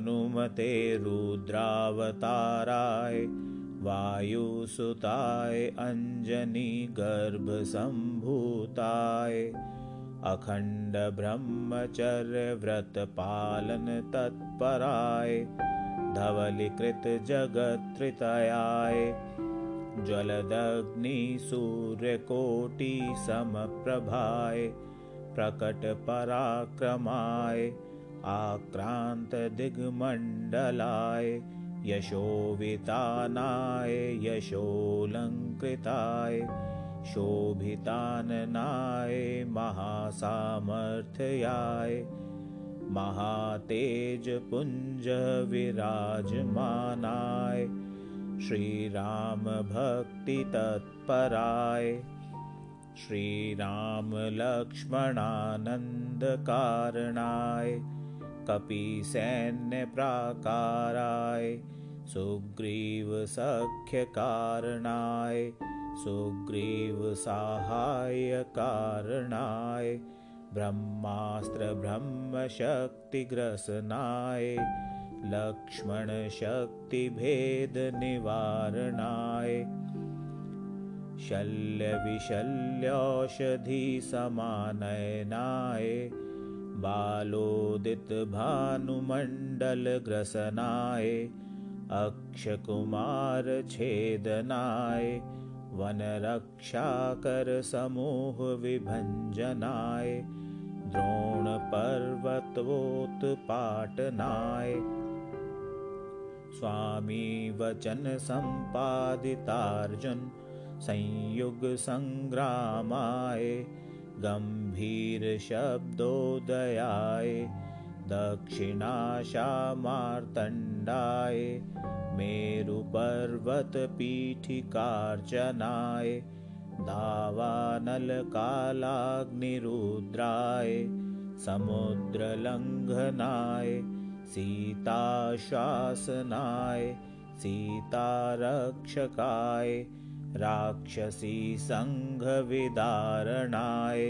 हनुमते रुद्रावताराय वायुसुताय अञ्जनीगर्भसम्भूताय अखण्डब्रह्मचर्यव्रतपालनतत्पराय धवलीकृतजगत्त्रितयाय ज्वलदग्निसूर्यकोटिसमप्रभाय प्रकटपराक्रमाय आक्रान्तदिग्मण्डलाय यशोवितानाय यशोऽलङ्कृताय शोभिताननाय महासामर्थ्याय महातेजपुञ्जविराजमानाय श्रीरामभक्तितत्पराय श्रीरामलक्ष्मणानन्दकारणाय कपिसैन्यप्राकाराय सुग्रीवसख्यकारणाय सुग्रीवसाहाय्यकारणाय ब्रह्मास्त्रब्रह्मशक्तिग्रसनाय लक्ष्मणशक्तिभेदनिवारणाय शल्यविशल्यौषधिसमानयनाय बालोदितभानुमण्डलग्रसनाय अक्षकुमारछेदनाय वनरक्षाकरसमूहविभञ्जनाय द्रोणपर्वतोत्पाटनाय। स्वामी वचनसम्पादितार्जुन संयुगसङ्ग्रामाय गम्भीरशब्दोदयाय दक्षिणाशामार्तण्डाय मेरुपर्वतपीठिकार्चनाय दावानलकालाग्निरुद्राय समुद्रलङ्घनाय सीताशासनाय सीतारक्षकाय राक्षसीसङ्घविदारणाय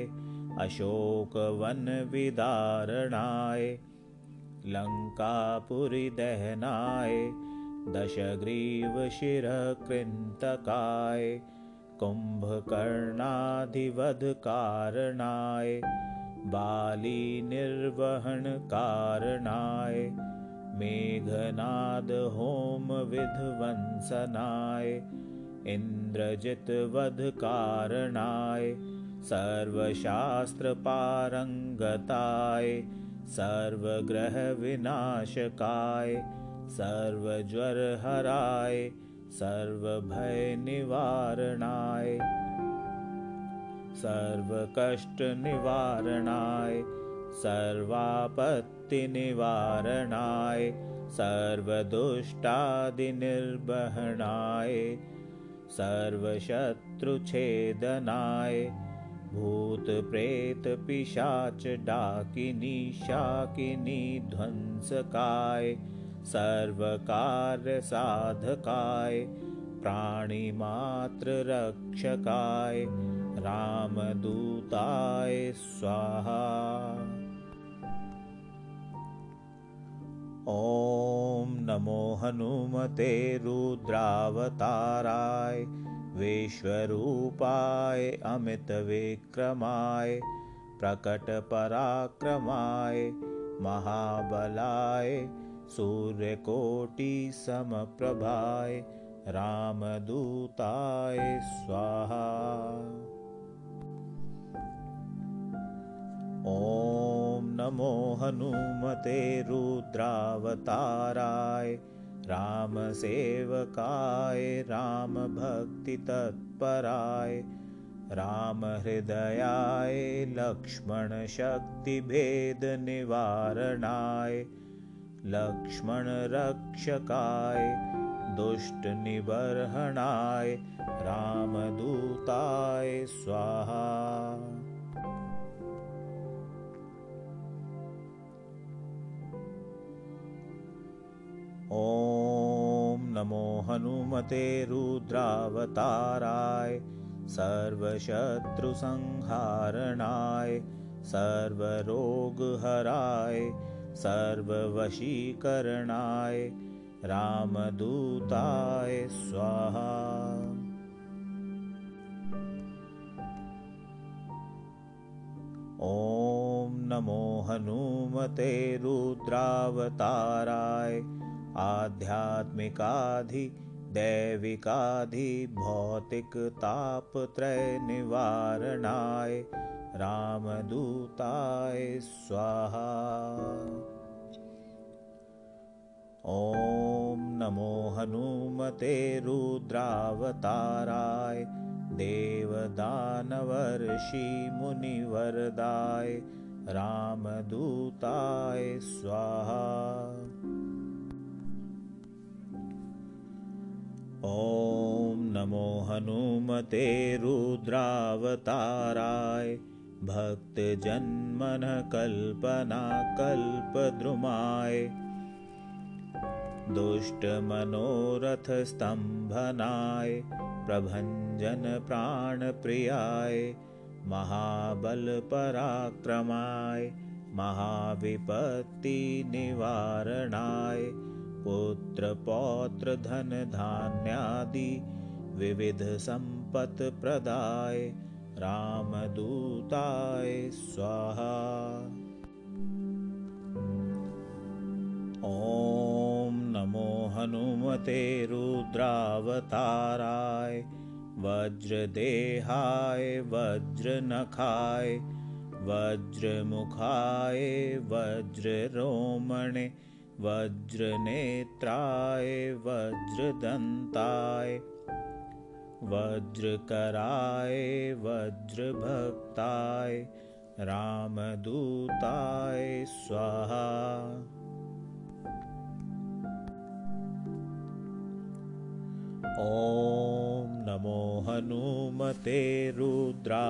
अशोकवनविदारणाय लङ्कापुरिदहनाय दशग्रीवशिरकृन्तकाय कुम्भकर्णाधिवधकारणाय बालीनिर्वहणकारणाय मेघनादहोमविध्वंसनाय इन्द्रजितवधकारणाय सर्वशास्त्रपारङ्गताय सर्वग्रहविनाशकाय सर्वज्वरहराय सर्वभयनिवारणाय सर्वकष्टनिवारणाय सर्वापत्तिनिवारणाय सर्वदुष्टादिनिर्वहणाय सर्वशत्रुच्छेदनाय भूतप्रेतपिशाचडाकिनीशाकिनीध्वंसकाय सर्वकार्यसाधकाय प्राणिमात्ररक्षकाय। रामदूताय स्वाहा ॐ नमो हनुमते रुद्रावताराय विश्वरूपाय अमितविक्रमाय प्रकटपराक्रमाय महाबलाय सूर्यकोटिसमप्रभाय रामदूताय स्वाहा। ॐ नमो हनुमते रुद्रावताराय रामसेवकाय रामभक्तितत्पराय रामहृदयाय लक्ष्मणशक्तिभेदनिवारणाय लक्ष्मणरक्षकाय दुष्टनिबर्हणाय रामदूताय स्वाहा हनुमते रुद्रावताराय सर्वशत्रुसंहारणाय सर्वरोगहराय सर्ववशीकरणाय रामदूताय स्वाहा। ॐ नमो हनुमते रुद्रावताराय आध्यात्मिकाधिदैविकाधिभौतिकतापत्रयनिवारणाय रामदूताय स्वाहा। ॐ नमो हनुमते रुद्रावताराय देवदानवर्षिमुनिवरदाय रामदूताय स्वाहा ॐ नमो हनुमते रुद्रावताराय। भक्तजन्मनकल्पनाकल्पद्रुमाय। दुष्टमनोरथस्तम्भनाय। प्रभञ्जनप्राणप्रियाय। महाबलपराक्रमाय। महाविपत्तिनिवारणाय पुत्रपौत्रधनधान्यादि विविधसम्पत्प्रदाय रामदूताय स्वाहा। ॐ नमो हनुमते रुद्रावताराय वज्रदेहाय वज्रनखाय वज्रमुखाय वज्ररोमणे वज्रनेत्राय वज्रदन्ताय वज्रकराय वज्रभक्ताय रामदूताय स्वाहा। ॐ नमो हनुमते रुद्रावताराय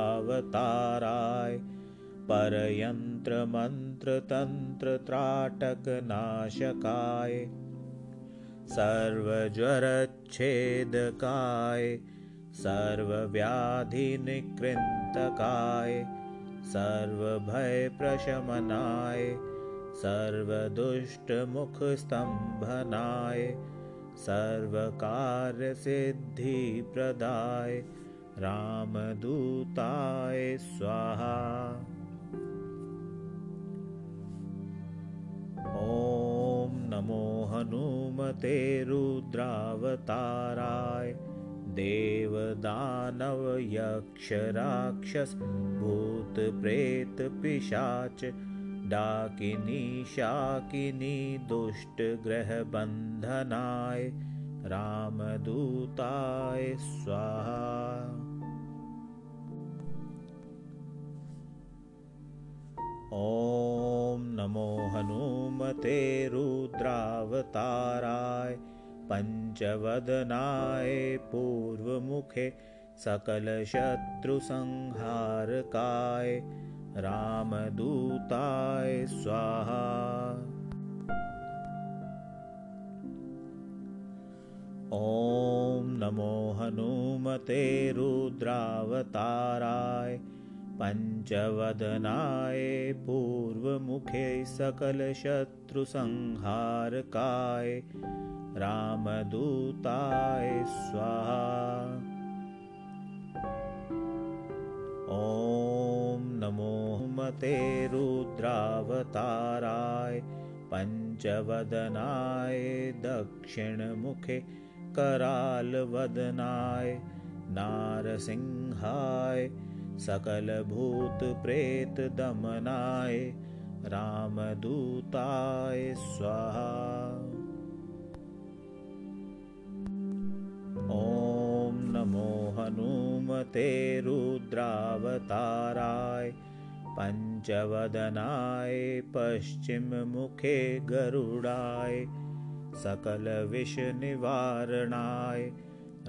परयन्त्रमन्त्रतन्त्रत्राटकनाशकाय सर्वज्वरच्छेदकाय सर्वव्याधिनिकृन्तकाय सर्वभयप्रशमनाय सर्वदुष्टमुखस्तम्भनाय सर्वकार्यसिद्धिप्रदाय रामदूताय स्वाहा ॐ नमो हनुमते रुद्रावताराय देवदानवयक्षराक्षसभूतप्रेतपिशाच डाकिनी शाकिनी दुष्टग्रहबन्धनाय रामदूताय स्वाहा ॐ नमो हनुमते रुद्रावताराय पञ्चवदनाय पूर्वमुखे सकलशत्रुसंहारकाय रामदूताय स्वाहा। ॐ नमो हनुमते रुद्रावताराय पञ्चवदनाय पूर्वमुखे सकलशत्रुसंहारकाय रामदूताय स्वाहा। ॐ नमो मते रुद्रावताराय पञ्चवदनाय दक्षिणमुखे करालवदनाय नारसिंहाय सकलभूतप्रेतदमनाय रामदूताय स्वाहा। ॐ नमो हनुमते रुद्रावताराय पञ्चवदनाय पश्चिममुखे गरुडाय सकलविषनिवारणाय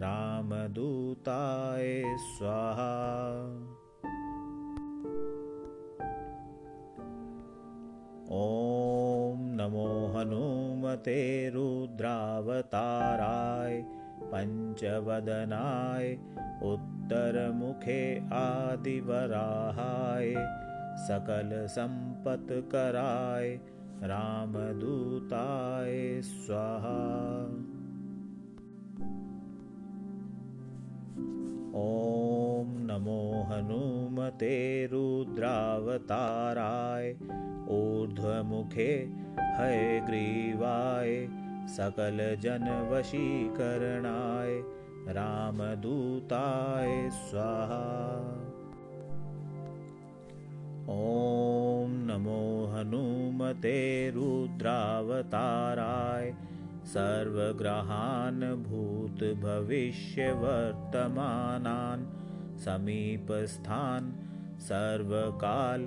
रामदूताय स्वाहा ॐ नमो हनुमते रुद्रावताराय पञ्चवदनाय उत्तरमुखे आदिवराहाय सकलसम्पत्कराय रामदूताय स्वाहा। ॐ नमो हनुमते रुद्रावताराय ऊर्ध्वमुखे हयग्रीवाय सकलजनवशीकरणाय रामदूताय स्वाहा। ॐ नमो हनुमते रुद्रावताराय सर्वग्रहान् भूतभविष्यवर्तमानान् समीपस्थान् सर्वकाल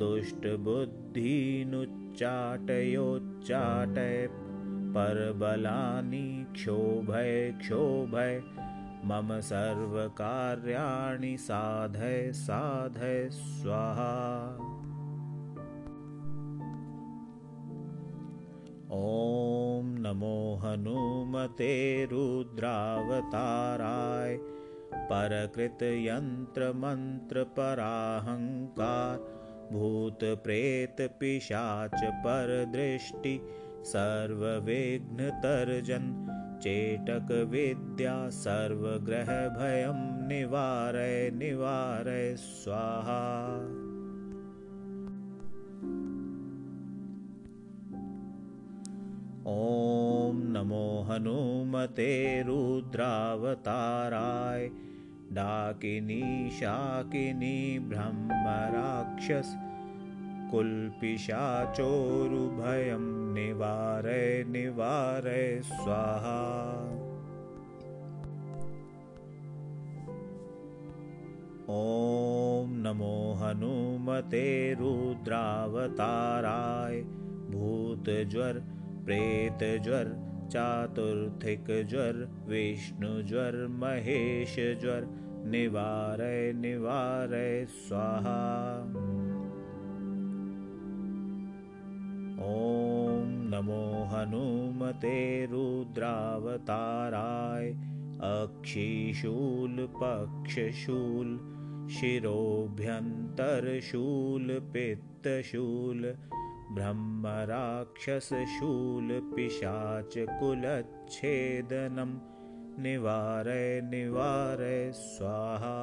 दुष्टबुद्धीनुच्चाटयोच्चाटय परबलानि क्षोभय क्षोभय मम सर्वकार्याणि साधय साधय स्वाहा। ॐ नमो हनुमते रुद्रावताराय परकृतयन्त्रमन्त्रपराहङ्कार भूतप्रेतपिशाच परदृष्टि सर्वविघ्नतर्जन चेटकविद्या सर्वग्रहभयं निवारय निवारय स्वाहा। ॐ नमो हनुमते रुद्रावताराय। डाकिनी शाकिनी ब्रह्मराक्षस कुल्पिशाचोरुभयं निवारय निवारय स्वाहा। ॐ नमो हनुमते रुद्रावताराय। भूतज्वर प्रेतज्वर चातुर्थिकज्वर विष्णुज्वर महेशज्वर निवारय निवारय स्वाहा। ॐ नमो हनुमते रुद्रावताराय अक्षिशूलपक्षशूल शिरोऽभ्यन्तरशूलपित्तशूल ब्रह्मराक्षसशूलपिशाचकुलच्छेदनं निवारय निवारय स्वाहा